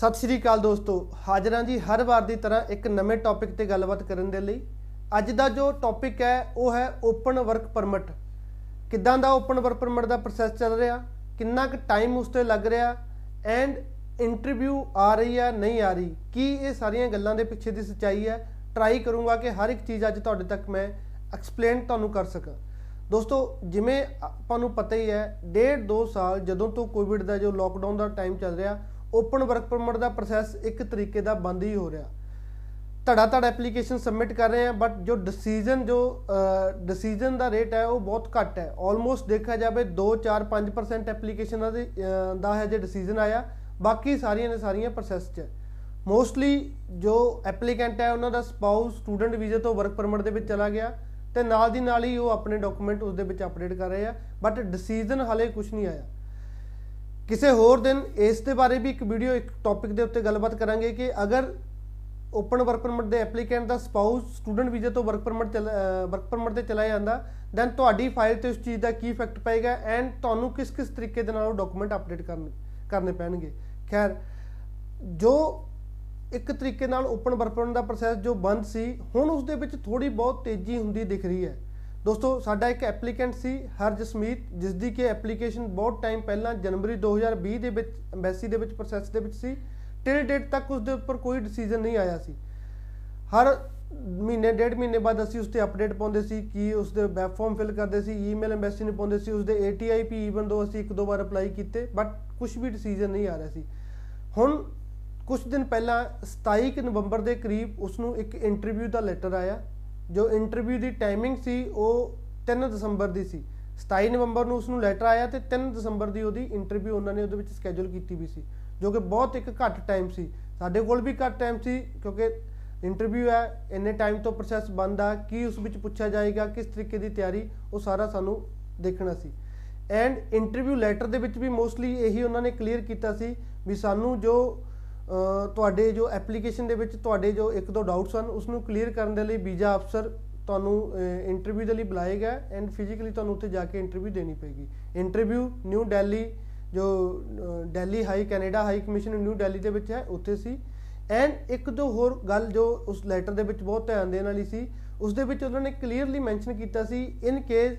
ਸਤਿ ਸ਼੍ਰੀ ਅਕਾਲ ਦੋਸਤੋ। ਹਾਜ਼ਰਾਂ ਜੀ ਹਰ ਵਾਰ ਦੀ ਤਰ੍ਹਾਂ ਇੱਕ ਨਵੇਂ ਟੌਪਿਕ ਤੇ ਗੱਲਬਾਤ ਕਰਨ ਦੇ ਲਈ। ਅੱਜ ਦਾ ਜੋ ਟੌਪਿਕ ਹੈ, ਉਹ ਹੈ ਓਪਨ ਵਰਕ ਪਰਮਿਟ ਕਿੱਦਾਂ ਦਾ ਓਪਨ ਵਰਕ ਪਰਮਿਟ ਦਾ ਪ੍ਰੋਸੈਸ ਚੱਲ ਰਿਹਾ? ਕਿੰਨਾ ਕੁ ਟਾਈਮ ਉਸ ਤੇ ਲੱਗ ਰਿਹਾ? ਐਂਡ ਇੰਟਰਵਿਊ ਆ ਰਹੀ ਹੈ, ਨਹੀਂ ਆ ਰਹੀ? ਕੀ ਇਹ ਸਾਰੀਆਂ ਗੱਲਾਂ ਦੇ ਪਿੱਛੇ ਦੀ ਸੱਚਾਈ ਹੈ? ਟਰਾਈ ਕਰੂੰਗਾ ਕਿ ਹਰ ਇੱਕ ਚੀਜ਼ ਅੱਜ ਤੁਹਾਡੇ ਤੱਕ ਮੈਂ ਐਕਸਪਲੇਨ ਤੁਹਾਨੂੰ ਕਰ ਸਕਾਂ। ਦੋਸਤੋ, ਜਿਵੇਂ ਆਪਾਂ ਨੂੰ ਪਤਾ ਹੀ ਹੈ, ਡੇਢ 2 ਸਾਲ ਜਦੋਂ ਤੋਂ ਕੋਵਿਡ ਦਾ ਜੋ ਲੋਕਡਾਊਨ ਦਾ ਟਾਈਮ ਚੱਲ ਰਿਹਾ ਓਪਨ ਵਰਕ ਪਰਮਿਟ ਦਾ ਪ੍ਰੋਸੈਸ ਇੱਕ ਤਰੀਕੇ ਦਾ ਬੰਦ ਹੀ ਹੋ ਰਿਹਾ। ਧੜਾ ਧੜ ਐਪਲੀਕੇਸ਼ਨ ਸਬਮਿਟ ਕਰ ਰਹੇ ਆ ਬਟ ਜੋ ਡਿਸੀਜਨ ਜੋ ਡਿਸੀਜਨ ਦਾ ਰੇਟ ਹੈ ਉਹ ਬਹੁਤ ਘੱਟ ਹੈ। ਆਲਮੋਸਟ ਦੇਖਿਆ ਜਾਵੇ 2 4 5% ਐਪਲੀਕੇਸ਼ਨਾਂ ਦੇ ਅਹ, ਦਾ ਹੈ ਜੇ ਡਿਸੀਜਨ ਆਇਆ ਬਾਕੀ ਸਾਰੀਆਂ ਦੇ ਸਾਰੀਆਂ ਪ੍ਰੋਸੈਸ 'ਚ ਮੋਸਟਲੀ ਜੋ ਐਪਲੀਕੈਂਟ ਹੈ ਉਹਨਾਂ ਦਾ ਸਪਾਊਸ ਸਟੂਡੈਂਟ ਵੀਜ਼ੇ ਤੋਂ ਵਰਕ ਪਰਮਿਟ ਦੇ ਵਿੱਚ ਚਲਾ ਗਿਆ ਤੇ ਨਾਲ ਦੀ ਨਾਲ ਹੀ ਉਹ ਆਪਣੇ ਡਾਕੂਮੈਂਟ ਉਸ ਦੇ ਵਿੱਚ ਅਪਡੇਟ ਕਰ ਰਹੇ ਆ ਬਟ ਡਿਸੀਜਨ ਹਲੇ ਕੁਝ ਨਹੀਂ ਆਇਆ। ਕਿਸੇ ਹੋਰ ਦਿਨ ਇਸ ਦੇ ਬਾਰੇ ਵੀ ਇੱਕ ਵੀਡੀਓ, ਇੱਕ ਟੌਪਿਕ ਦੇ ਉੱਤੇ ਗੱਲਬਾਤ ਕਰਾਂਗੇ ਕਿ ਅਗਰ ਓਪਨ ਵਰਕ ਪਰਮਿਟ ਦੇ ਐਪਲੀਕੈਂਟ ਦਾ ਸਪਾਊਸ ਸਟੂਡੈਂਟ ਵੀਜ਼ੇ ਤੋਂ ਵਰਕ ਪਰਮਿਟ ਵਰਕ ਪਰਮਿਟ ਤੇ ਚਲਾ ਜਾਂਦਾ ਦੈਨ ਤੁਹਾਡੀ ਫਾਈਲ ਤੇ ਉਸ ਚੀਜ਼ ਦਾ ਕੀ ਇਫੈਕਟ ਪਏਗਾ ਐਂਡ ਤੁਹਾਨੂੰ ਕਿਸ ਕਿਸ ਤਰੀਕੇ ਦੇ ਨਾਲ ਉਹ ਡਾਕੂਮੈਂਟ ਅਪਡੇਟ ਕਰਨੇ ਕਰਨੇ ਪੈਣਗੇ। ਖੈਰ, ਜੋ ਇੱਕ ਤਰੀਕੇ ਨਾਲ ਓਪਨ ਵਰਕ ਪਰਮਿਟ ਦਾ ਪ੍ਰੋਸੈਸ ਜੋ ਬੰਦ ਸੀ, ਹੁਣ ਉਸ ਦੇ ਵਿੱਚ ਥੋੜੀ ਬਹੁਤ ਤੇਜ਼ੀ ਹੁੰਦੀ ਦਿਖ ਰਹੀ ਹੈ। ਦੋਸਤੋ, ਸਾਡਾ ਇੱਕ ਐਪਲੀਕੈਂਟ ਸੀ ਹਰਜਸਮੀਤ ਜਿਸ ਦੀ ਕਿ ਐਪਲੀਕੇਸ਼ਨ ਬਹੁਤ ਟਾਈਮ ਪਹਿਲਾਂ ਜਨਵਰੀ 2020 ਦੇ ਵਿੱਚ, ਐਮਬੈਸੀ ਦੇ ਵਿੱਚ, ਪ੍ਰੋਸੈਸ ਦੇ ਵਿੱਚ ਸੀ। ਟਿਲ ਡੇਟ ਤੱਕ ਉਸ ਦੇ ਉੱਪਰ ਕੋਈ ਡਿਸੀਜਨ ਨਹੀਂ ਆਇਆ ਸੀ। ਹਰ ਮਹੀਨੇ, ਡੇਢ ਮਹੀਨੇ ਬਾਅਦ ਅਸੀਂ ਉਸ ਤੇ ਅਪਡੇਟ ਪਾਉਂਦੇ ਸੀ ਕਿ ਉਸ ਦੇ ਵੈਬ ਫਾਰਮ ਫਿਲ ਕਰਦੇ ਸੀ ਈਮੇਲ ਐਮਬੈਸੀ ਨੂੰ ਪਾਉਂਦੇ ਸੀ ਉਸ ਦੇ ATI ਵੀ ਈਵਨ ਦੋ ਅਸੀਂ ਇੱਕ ਦੋ ਵਾਰ ਅਪਲਾਈ ਕੀਤੇ ਬਟ ਕੁਝ ਵੀ ਡਿਸੀਜਨ ਨਹੀਂ ਆ ਰਿਹਾ ਸੀ। ਹੁਣ ਕੁਝ ਦਿਨ ਪਹਿਲਾਂ 27 ਕੁ ਨਵੰਬਰ ਦੇ ਕਰੀਬ ਉਸ ਨੂੰ ਇੱਕ ਇੰਟਰਵਿਊ ਦਾ ਲੈਟਰ ਆਇਆ। ਜੋ ਇੰਟਰਵਿਊ ਦੀ ਟਾਈਮਿੰਗ ਸੀ ਉਹ 3 ਦਸੰਬਰ ਦੀ ਸੀ। 27 ਨਵੰਬਰ ਨੂੰ ਉਸ ਨੂੰ ਲੈਟਰ ਆਇਆ ਤੇ 3 ਦਸੰਬਰ ਦੀ ਉਹਦੀ ਇੰਟਰਵਿਊ ਉਹਨਾਂ ਨੇ ਉਹਦੇ ਵਿੱਚ ਸਕੇਜੂਲ ਕੀਤੀ ਵੀ ਸੀ ਜੋ ਕਿ ਬਹੁਤ ਇੱਕ ਘੱਟ ਟਾਈਮ ਸੀ। ਸਾਡੇ ਕੋਲ ਵੀ ਘੱਟ ਟਾਈਮ ਸੀ ਕਿਉਂਕਿ ਇੰਟਰਵਿਊ ਹੈ ਇੰਨੇ ਟਾਈਮ ਤੋਂ ਪ੍ਰੋਸੈਸ ਬੰਦ ਆ ਕੀ ਉਸ ਵਿੱਚ ਪੁੱਛਿਆ ਜਾਏਗਾ ਕਿਸ ਤਰੀਕੇ ਦੀ ਤਿਆਰੀ ਉਹ ਸਾਰਾ ਸਾਨੂੰ ਦੇਖਣਾ ਸੀ। ਐਂਡ ਇੰਟਰਵਿਊ ਲੈਟਰ ਦੇ ਵਿੱਚ ਵੀ ਮੋਸਟਲੀ ਇਹੀ ਉਹਨਾਂ ਨੇ ਕਲੀਅਰ ਕੀਤਾ ਸੀ ਵੀ ਸਾਨੂੰ ਜੋ ਅਹ, ਤੁਹਾਡੇ ਜੋ ਐਪਲੀਕੇਸ਼ਨ ਦੇ ਵਿੱਚ ਤੁਹਾਡੇ ਜੋ ਇੱਕ ਦੋ ਡਾਊਟਸ ਹਨ ਉਸ ਨੂੰ ਕਲੀਅਰ ਕਰਨ ਦੇ ਲਈ ਵੀਜ਼ਾ ਅਫਸਰ ਤੁਹਾਨੂੰ ਇੰਟਰਵਿਊ ਦੇ ਲਈ ਬੁਲਾਏਗਾ ਐਂਡ ਫਿਜ਼ੀਕਲੀ ਤੁਹਾਨੂੰ ਉੱਥੇ ਜਾ ਕੇ ਇੰਟਰਵਿਊ ਦੇਣੀ ਪਏਗੀ। ਇੰਟਰਵਿਊ ਨਿਊ ਦਿੱਲੀ ਜੋ Delhi high Canada high commission New Delhi ਦੇ ਵਿੱਚ ਹੈ, ਉੱਥੇ ਸੀ। ਐਂਡ ਇੱਕ ਦੋ ਹੋਰ ਗੱਲ ਜੋ ਉਸ ਲੈਟਰ ਦੇ ਵਿੱਚ ਬਹੁਤ ਧਿਆਨ ਦੇਣ ਵਾਲੀ ਸੀ, ਉਸ ਦੇ ਵਿੱਚ ਉਹਨਾਂ ਨੇ ਕਲੀਅਰਲੀ ਮੈਂਸ਼ਨ ਕੀਤਾ ਸੀ in case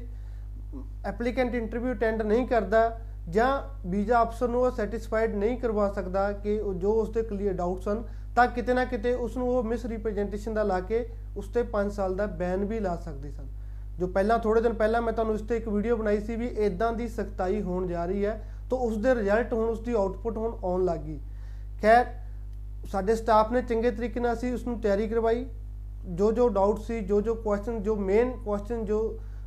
applicant interview attend ਨਹੀਂ ਕਰਦਾ ਜਾਂ ਵੀਜ਼ਾ ਅਫਸਰ ਨੂੰ ਉਹ ਸੈਟੀਸਫਾਈਡ ਨਹੀਂ ਕਰਵਾ ਸਕਦਾ ਕਿ ਉਹ ਜੋ ਉਸ ਤੇ ਕਲੀਅਰ ਡਾਊਟਸ ਹਨ ਤਾਂ ਕਿਤੇ ਨਾ ਕਿਤੇ ਉਸ ਨੂੰ ਉਹ ਮਿਸ ਰਿਪਰੈਜ਼ੈਂਟੇਸ਼ਨ ਦਾ ਲਾ ਕੇ ਉਸ ਤੇ 5 ਸਾਲ ਦਾ ਬੈਨ ਵੀ ਲਾ ਸਕਦੇ ਸਨ। ਜੋ ਪਹਿਲਾਂ ਥੋੜੇ ਦਿਨ ਪਹਿਲਾਂ ਮੈਂ ਤੁਹਾਨੂੰ ਇਸ ਤੇ ਇੱਕ ਵੀਡੀਓ ਬਣਾਈ ਸੀ ਵੀ ਇਦਾਂ ਦੀ ਸਖਤਾਈ ਹੋਣ ਜਾ ਰਹੀ ਹੈ ਤਾਂ ਉਸ ਦੇ ਰਿਜ਼ਲਟ ਹੁਣ ਉਸ ਦੀ ਆਉਟਪੁੱਟ ਹੁਣ ਆਉਣ ਲੱਗ ਗਈ। ਖੈਰ ਸਾਡੇ ਸਟਾਫ ਨੇ ਚੰਗੇ ਤਰੀਕੇ ਨਾਲ ਅਸੀਂ ਉਸ ਨੂੰ ਤਿਆਰੀ ਕਰਵਾਈ। ਜੋ ਜੋ ਡਾਊਟ ਸੀ ਜੋ ਜੋ ਕੁਐਸਚਨ ਜੋ ਮੇਨ ਕੁਐਸਚਨ ਜੋ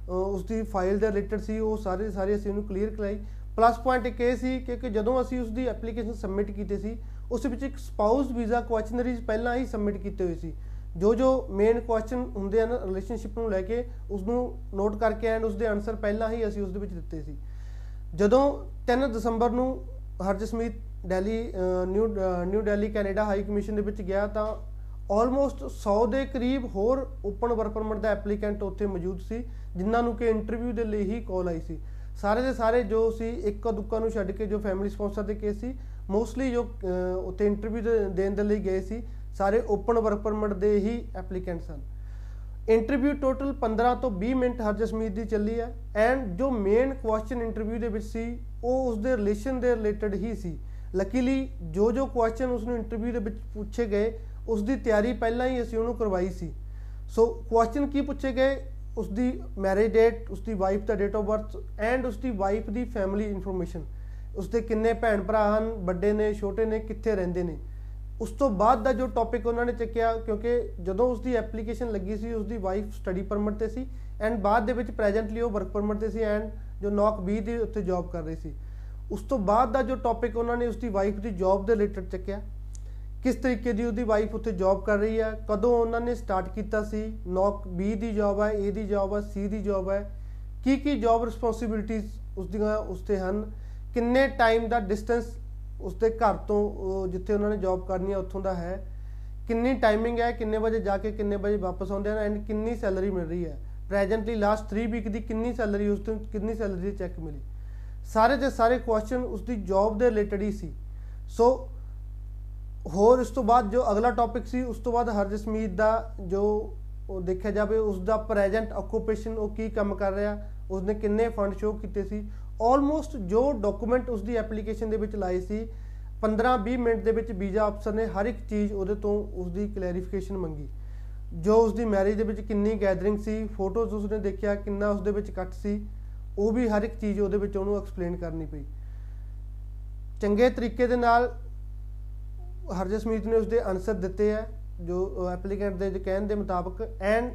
ਅ, ਉਸ ਦੀ ਫਾਈਲ ਦੇ ਰਿਲੇਟਡ ਸੀ ਉਹ ਸਾਰੇ ਸਾਰੇ ਅਸੀਂ ਉਹਨੂੰ ਕਲੀਅਰ ਕਰਾਈ ਪਲੱਸ ਪੁਆਇੰਟ ਇੱਕ ਇਹ ਸੀ ਕਿ ਕਿ ਜਦੋਂ ਅਸੀਂ ਉਸ ਦੀ ਐਪਲੀਕੇਸ਼ਨ ਸਬਮਿਟ ਕੀਤੀ ਸੀ ਉਸ ਵਿੱਚ ਇੱਕ ਸਪਾਊਸ ਵੀਜ਼ਾ ਕੁਐਸਚਨਰੀਜ਼ ਪਹਿਲਾਂ ਹੀ ਸਬਮਿਟ ਕੀਤੇ ਹੋਏ ਸੀ। ਜੋ ਜੋ ਮੇਨ ਕੁਐਸਚਨ ਹੁੰਦੇ ਹਨ ਰਿਲੇਸ਼ਨਸ਼ਿਪ ਨੂੰ ਲੈ ਕੇ ਉਸ ਨੂੰ ਨੋਟ ਕਰਕੇ ਐਂਡ ਉਸ ਦੇ ਆਨਸਰ ਪਹਿਲਾਂ ਹੀ ਅਸੀਂ ਉਸ ਦੇ ਵਿੱਚ ਦਿੱਤੇ ਸੀ। ਜਦੋਂ 3 ਦਸੰਬਰ ਨੂੰ Harjasmeet Delhi uh, New uh, New Delhi Canada High Commission ਦੇ ਵਿੱਚ ਗਿਆ ਤਾਂ ਆਲਮੋਸਟ 100 ਦੇ ਕਰੀਬ ਹੋਰ ਓਪਨ ਵਰਕ ਪਰਮਿਟ ਦਾ ਐਪਲੀਕੈਂਟ ਉੱਥੇ ਮੌਜੂਦ ਸੀ ਜਿਨ੍ਹਾਂ ਨੂੰ ਕਿ ਇੰਟਰਵਿਊ ਦੇ ਲਈ ਹੀ ਕਾਲ ਆਈ ਸੀ। ਸਾਰੇ ਦੇ ਸਾਰੇ ਜੋ ਸੀ ਇੱਕ ਦੁੱਕਾ ਨੂੰ ਛੱਡ ਕੇ ਜੋ ਫੈਮਿਲੀ ਸਪਾਂਸਰ ਦੇ ਕੇਸ ਸੀ ਮੋਸਟਲੀ ਜੋ ਅਹ, ਉੱਥੇ ਇੰਟਰਵਿਊ ਦੇਣ ਦੇ ਲਈ ਗਏ ਸੀ ਸਾਰੇ ਓਪਨ ਵਰਕ ਪਰਮਿਟ ਦੇ ਹੀ ਐਪਲੀਕੈਂਟ ਸਨ। ਇੰਟਰਵਿਊ ਟੋਟਲ 15 ਤੋਂ 20 ਮਿੰਟ ਹਰਜਸਮੀਤ ਦੀ ਚੱਲੀ ਹੈ ਐਂਡ ਜੋ ਮੇਨ ਕੁਐਸਚਨ ਇੰਟਰਵਿਊ ਦੇ ਵਿੱਚ ਸੀ ਉਹ ਉਸ ਦੇ ਰਿਲੇਸ਼ਨ ਦੇ ਰਿਲੇਟਡ ਹੀ ਸੀ। ਲੱਕੀਲੀ ਜੋ ਜੋ ਕੁਐਸਚਨ ਉਸ ਨੂੰ ਇੰਟਰਵਿਊ ਦੇ ਵਿੱਚ ਪੁੱਛੇ ਗਏ ਉਸ ਦੀ ਤਿਆਰੀ ਪਹਿਲਾਂ ਹੀ ਅਸੀਂ ਉਹਨੂੰ ਕਰਵਾਈ ਸੀ। ਸੋ ਕੁਐਸਚਨ ਕੀ ਪੁੱਛੇ ਗਏ? ਉਸ ਦੀ ਮੈਰਿਜ ਡੇਟ ਉਸ ਦੀ ਵਾਈਫ ਦਾ ਡੇਟ ਆਫ ਬਰਥ ਐਂਡ ਉਸ ਦੀ ਵਾਈਫ ਦੀ ਫੈਮਿਲੀ ਇਨਫੋਰਮੇਸ਼ਨ ਉਸ ਦੇ ਕਿੰਨੇ ਭੈਣ ਭਰਾ ਹਨ, ਵੱਡੇ ਨੇ, ਛੋਟੇ ਨੇ, ਕਿੱਥੇ ਰਹਿੰਦੇ ਨੇ। ਉਸ ਤੋਂ ਬਾਅਦ ਦਾ ਜੋ ਟੌਪਿਕ ਉਹਨਾਂ ਨੇ ਚੱਕਿਆ, ਕਿਉਂਕਿ ਜਦੋਂ ਉਸ ਦੀ ਐਪਲੀਕੇਸ਼ਨ ਲੱਗੀ ਸੀ ਉਸ ਦੀ ਵਾਈਫ ਸਟੱਡੀ ਪਰਮਿਟ ਤੇ ਸੀ ਐਂਡ ਬਾਅਦ ਦੇ ਵਿੱਚ ਪ੍ਰੈਜ਼ੈਂਟਲੀ ਉਹ ਵਰਕ ਪਰਮਿਟ ਤੇ ਸੀ ਐਂਡ ਜੋ ਨੌਕ 20 ਦੀ ਉੱਥੇ ਜੌਬ ਕਰ ਰਹੀ ਸੀ। ਉਸ ਤੋਂ ਬਾਅਦ ਦਾ ਜੋ ਟੌਪਿਕ ਉਹਨਾਂ ਨੇ ਉਸ ਦੀ ਵਾਈਫ ਦੀ ਜੌਬ ਦੇ ਰਿਲੇਟਡ ਚੱਕਿਆ ਕਿਸ ਤਰੀਕੇ ਦੀ ਉਹਦੀ ਵਾਈਫ ਉੱਥੇ ਜੌਬ ਕਰ ਰਹੀ ਹੈ ਕਦੋਂ ਉਹਨਾਂ ਨੇ ਸਟਾਰਟ ਕੀਤਾ ਸੀ, ਨੌਕ B ਦੀ ਜੌਬ ਹੈ A ਦੀ ਜੌਬ ਹੈ C ਦੀ ਜੌਬ ਹੈ ਕੀ ਕੀ ਜੌਬ ਰਿਸਪੌਂਸਿਬਿਲਿਟੀਜ਼ ਉਸ ਦੀਆਂ ਉਸ ਤੇ ਹਨ, ਕਿੰਨੇ ਟਾਈਮ ਦਾ ਡਿਸਟੈਂਸ ਉਸ ਦੇ ਘਰ ਤੋਂ, ਉਹ ਜਿੱਥੇ ਉਹਨਾਂ ਨੇ ਜੌਬ ਕਰਨੀ ਹੈ ਉੱਥੋਂ ਦਾ ਹੈ, ਕਿੰਨੀ ਟਾਈਮਿੰਗ ਹੈ ਕਿੰਨੇ ਵਜੇ ਜਾ ਕੇ ਕਿੰਨੇ ਵਜੇ ਵਾਪਸ ਆਉਂਦੇ ਹਨ ਐਂਡ ਕਿੰਨੀ ਸੈਲਰੀ ਮਿਲ ਰਹੀ ਹੈ ਪ੍ਰੈਜ਼ੈਂਟਲੀ ਲਾਸਟ 3 ਵੀਕ ਦੀ ਕਿੰਨੀ ਸੈਲਰੀ ਉਸ ਤੋਂ ਕਿੰਨੀ ਸੈਲਰੀ ਦੀ ਚੈੱਕ ਮਿਲੀ। ਸਾਰੇ ਦੇ ਸਾਰੇ ਕੁਐਸਚਨ ਉਸ ਦੀ ਜੌਬ ਦੇ ਰਿਲੇਟਡ ਹੀ ਸੀ। ਸੋ ਹੋਰ ਇਸ ਤੋਂ ਬਾਅਦ ਜੋ ਅਗਲਾ ਟੌਪਿਕ ਸੀ, ਉਸ ਤੋਂ ਬਾਅਦ ਹਰਜਸਮੀਤ ਦਾ ਜੋ ਉਹ ਦੇਖਿਆ ਜਾਵੇ, ਉਸ ਦਾ ਪ੍ਰੈਜ਼ੈਂਟ ਆਕੂਪੇਸ਼ਨ ਉਹ ਕੀ ਕੰਮ ਕਰ ਰਿਹਾ, ਉਸਨੇ ਕਿੰਨੇ ਫੰਡ ਸ਼ੋ ਕੀਤੇ ਸੀ। ਆਲਮੋਸਟ ਜੋ ਡਾਕੂਮੈਂਟ ਉਸ ਦੀ ਐਪਲੀਕੇਸ਼ਨ ਦੇ ਵਿੱਚ ਲਾਏ ਸੀ 15-20 ਮਿੰਟ ਦੇ ਵਿੱਚ ਵੀਜ਼ਾ ਅਫਸਰ ਨੇ ਹਰ ਇੱਕ ਚੀਜ਼ ਉਹਦੇ ਤੋਂ ਉਸ ਦੀ ਕਲੈਰੀਫਿਕੇਸ਼ਨ ਮੰਗੀ। ਜੋ ਉਸ ਦੀ ਮੈਰਿਜ ਦੇ ਵਿੱਚ ਕਿੰਨੀ ਗੈਦਰਿੰਗ ਸੀ ਫੋਟੋਜ਼ ਉਸਨੇ ਦੇਖਿਆ, ਕਿੰਨਾ ਉਸ ਦੇ ਵਿੱਚ ਕੱਟ ਸੀ, ਉਹ ਵੀ ਹਰ ਇੱਕ ਚੀਜ਼ ਉਹਦੇ ਵਿੱਚ ਉਹਨੂੰ ਐਕਸਪਲੇਨ ਕਰਨੀ ਪਈ। ਚੰਗੇ ਤਰੀਕੇ ਦੇ ਨਾਲ ਹਰਜਸਮੀਤ ਨੇ ਉਸਦੇ ਆਨਸਰ ਦਿੱਤੇ ਹੈ, ਜੋ ਐਪਲੀਕੈਂਟ ਦੇ ਕਹਿਣ ਦੇ ਮੁਤਾਬਕ ਐਂਡ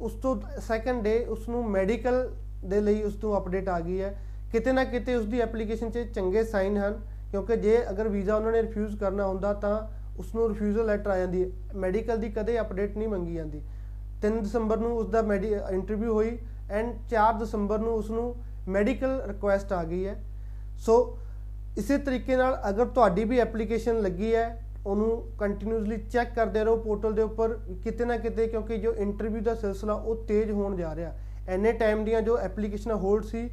ਉਸ ਤੋਂ ਸੈਕੰਡ ਡੇ ਉਸ ਨੂੰ ਮੈਡੀਕਲ ਦੇ ਲਈ ਉਸ ਤੋਂ ਅਪਡੇਟ ਆ ਗਈ ਹੈ। ਕਿਤੇ ਨਾ ਕਿਤੇ ਉਸ ਦੀ ਐਪਲੀਕੇਸ਼ਨ 'ਚ ਚੰਗੇ ਸਾਈਨ ਹਨ, ਕਿਉਂਕਿ ਜੇ ਅਗਰ ਵੀਜ਼ਾ ਉਹਨਾਂ ਨੇ ਰਿਫਿਊਜ਼ ਕਰਨਾ ਹੁੰਦਾ ਤਾਂ ਉਸ ਨੂੰ ਰਿਫਿਊਜ਼ਲ ਲੈਟਰ ਆ ਜਾਂਦੀ ਹੈ। ਮੈਡੀਕਲ ਦੀ ਕਦੇ ਅਪਡੇਟ ਨਹੀਂ ਮੰਗੀ ਜਾਂਦੀ। 3 ਦਸੰਬਰ ਨੂੰ ਉਸ ਦਾ ਇੰਟਰਵਿਊ ਹੋਈ ਐਂਡ 4 ਦਸੰਬਰ ਨੂੰ ਉਸ ਨੂੰ ਮੈਡੀਕਲ ਰਿਕੁਐਸਟ ਆ ਗਈ ਹੈ। ਸੋ ਇਸੇ ਤਰੀਕੇ ਨਾਲ ਅਗਰ ਤੁਹਾਡੀ ਵੀ ਐਪਲੀਕੇਸ਼ਨ ਲੱਗੀ ਹੈ ਉਹਨੂੰ ਕੰਟੀਨਿਊਸਲੀ ਚੈੱਕ ਕਰਦੇ ਰਹੋ ਪੋਰਟਲ ਦੇ ਉੱਪਰ ਕਿਤੇ ਨਾ ਕਿਤੇ, ਕਿਉਂਕਿ ਜੋ ਇੰਟਰਵਿਊ ਦਾ ਸਿਲਸਿਲਾ ਉਹ ਤੇਜ਼ ਹੋਣ ਜਾ ਰਿਹਾ। ਐਨੇ ਟਾਈਮ ਦੀਆਂ ਜੋ ਐਪਲੀਕੇਸ਼ਨਾਂ ਹੋਲਡ ਸੀ,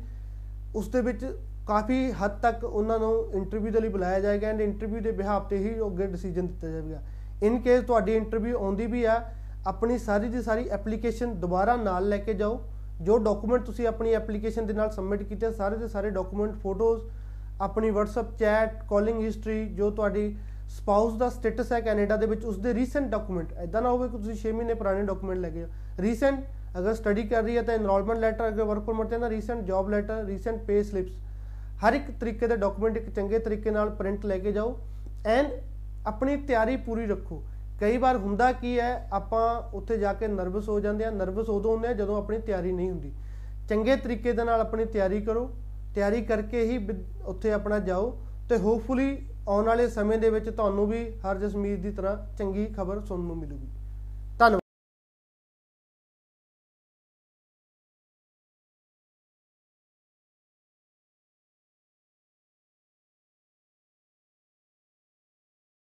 ਉਸ ਦੇ ਵਿੱਚ ਕਾਫੀ ਹੱਦ ਤੱਕ ਉਹਨਾਂ ਨੂੰ ਇੰਟਰਵਿਊ ਦੇ ਲਈ ਬੁਲਾਇਆ ਜਾਏਗਾ ਐਂਡ ਇੰਟਰਵਿਊ ਦੇ ਬਿਹਾਫ ਤੇ ਹੀ ਅੱਗੇ ਡਿਸੀਜਨ ਦਿੱਤਾ ਜਾਵੇਗਾ। ਇਨ ਕੇਸ ਤੁਹਾਡੀ ਇੰਟਰਵਿਊ ਆਉਂਦੀ ਵੀ ਆ, ਆਪਣੀ ਸਾਰੀ ਦੀ ਸਾਰੀ ਐਪਲੀਕੇਸ਼ਨ ਦੁਬਾਰਾ ਨਾਲ ਲੈ ਕੇ ਜਾਓ। ਜੋ ਡਾਕੂਮੈਂਟ ਤੁਸੀਂ ਆਪਣੀ ਐਪਲੀਕੇਸ਼ਨ ਦੇ ਨਾਲ ਸਬਮਿਟ ਕੀਤੇ ਸਾਰੇ ਦੇ ਸਾਰੇ ਡਾਕੂਮੈਂਟ ਫੋਟੋਜ਼ ਆਪਣੀ WhatsApp ਚੈਟ ਕਾਲਿੰਗ ਹਿਸਟਰੀ ਜੋ ਤੁਹਾਡੀ ਸਪਾਊਸ ਦਾ ਸਟੇਟਸ ਹੈ ਕੈਨੇਡਾ ਦੇ ਵਿੱਚ ਉਸ ਦੇ ਰੀਸੈਂਟ ਡਾਕੂਮੈਂਟ ਐਦਾਂ ਨਾ ਹੋਵੇ ਕਿ ਤੁਸੀਂ 6 ਮਹੀਨੇ ਪੁਰਾਣੇ ਡਾਕੂਮੈਂਟ ਲੈ ਕੇ ਰੀਸੈਂਟ ਅਗਰ ਸਟੱਡੀ ਕਰ ਰਹੀ ਹੈ ਤਾਂ ਐਨਰੋਲਮੈਂਟ ਲੈਟਰ ਅਗਰ ਵਰਕ ਪਰਮਿਟ ਹੈ ਤਾਂ recent job letter recent pay slips ਹਰ ਇੱਕ ਤਰੀਕੇ ਦੇ ਡਾਕੂਮੈਂਟ ਇੱਕ ਚੰਗੇ ਤਰੀਕੇ ਨਾਲ ਪ੍ਰਿੰਟ ਲੈ ਕੇ ਜਾਓ ਐਂਡ ਆਪਣੀ ਤਿਆਰੀ ਪੂਰੀ ਰੱਖੋ। ਕਈ ਵਾਰ ਹੁੰਦਾ ਕੀ ਹੈ, ਆਪਾਂ ਉੱਥੇ ਜਾ ਕੇ ਨਰਵਸ ਹੋ ਜਾਂਦੇ ਆ ਨਰਵਸ ਉਦੋਂ ਹੁੰਦੇ ਆ ਜਦੋਂ ਆਪਣੀ ਤਿਆਰੀ ਨਹੀਂ ਹੁੰਦੀ। ਚੰਗੇ ਤਰੀਕੇ ਦੇ ਨਾਲ ਆਪਣੀ ਤਿਆਰੀ ਕਰੋ, ਤਿਆਰੀ ਕਰਕੇ ਹੀ ਉੱਥੇ ਆਪਣਾ ਜਾਓ ਤੇ ਹੋਪਫੁਲੀ ਆਉਣ ਵਾਲੇ ਸਮੇਂ ਦੇ ਵਿੱਚ ਤੁਹਾਨੂੰ ਵੀ ਹਰ ਜਸਮੀਤ ਦੀ ਤਰ੍ਹਾਂ ਚੰਗੀ ਖਬਰ ਸੁਣਨ ਨੂੰ ਮਿਲੂਗੀ।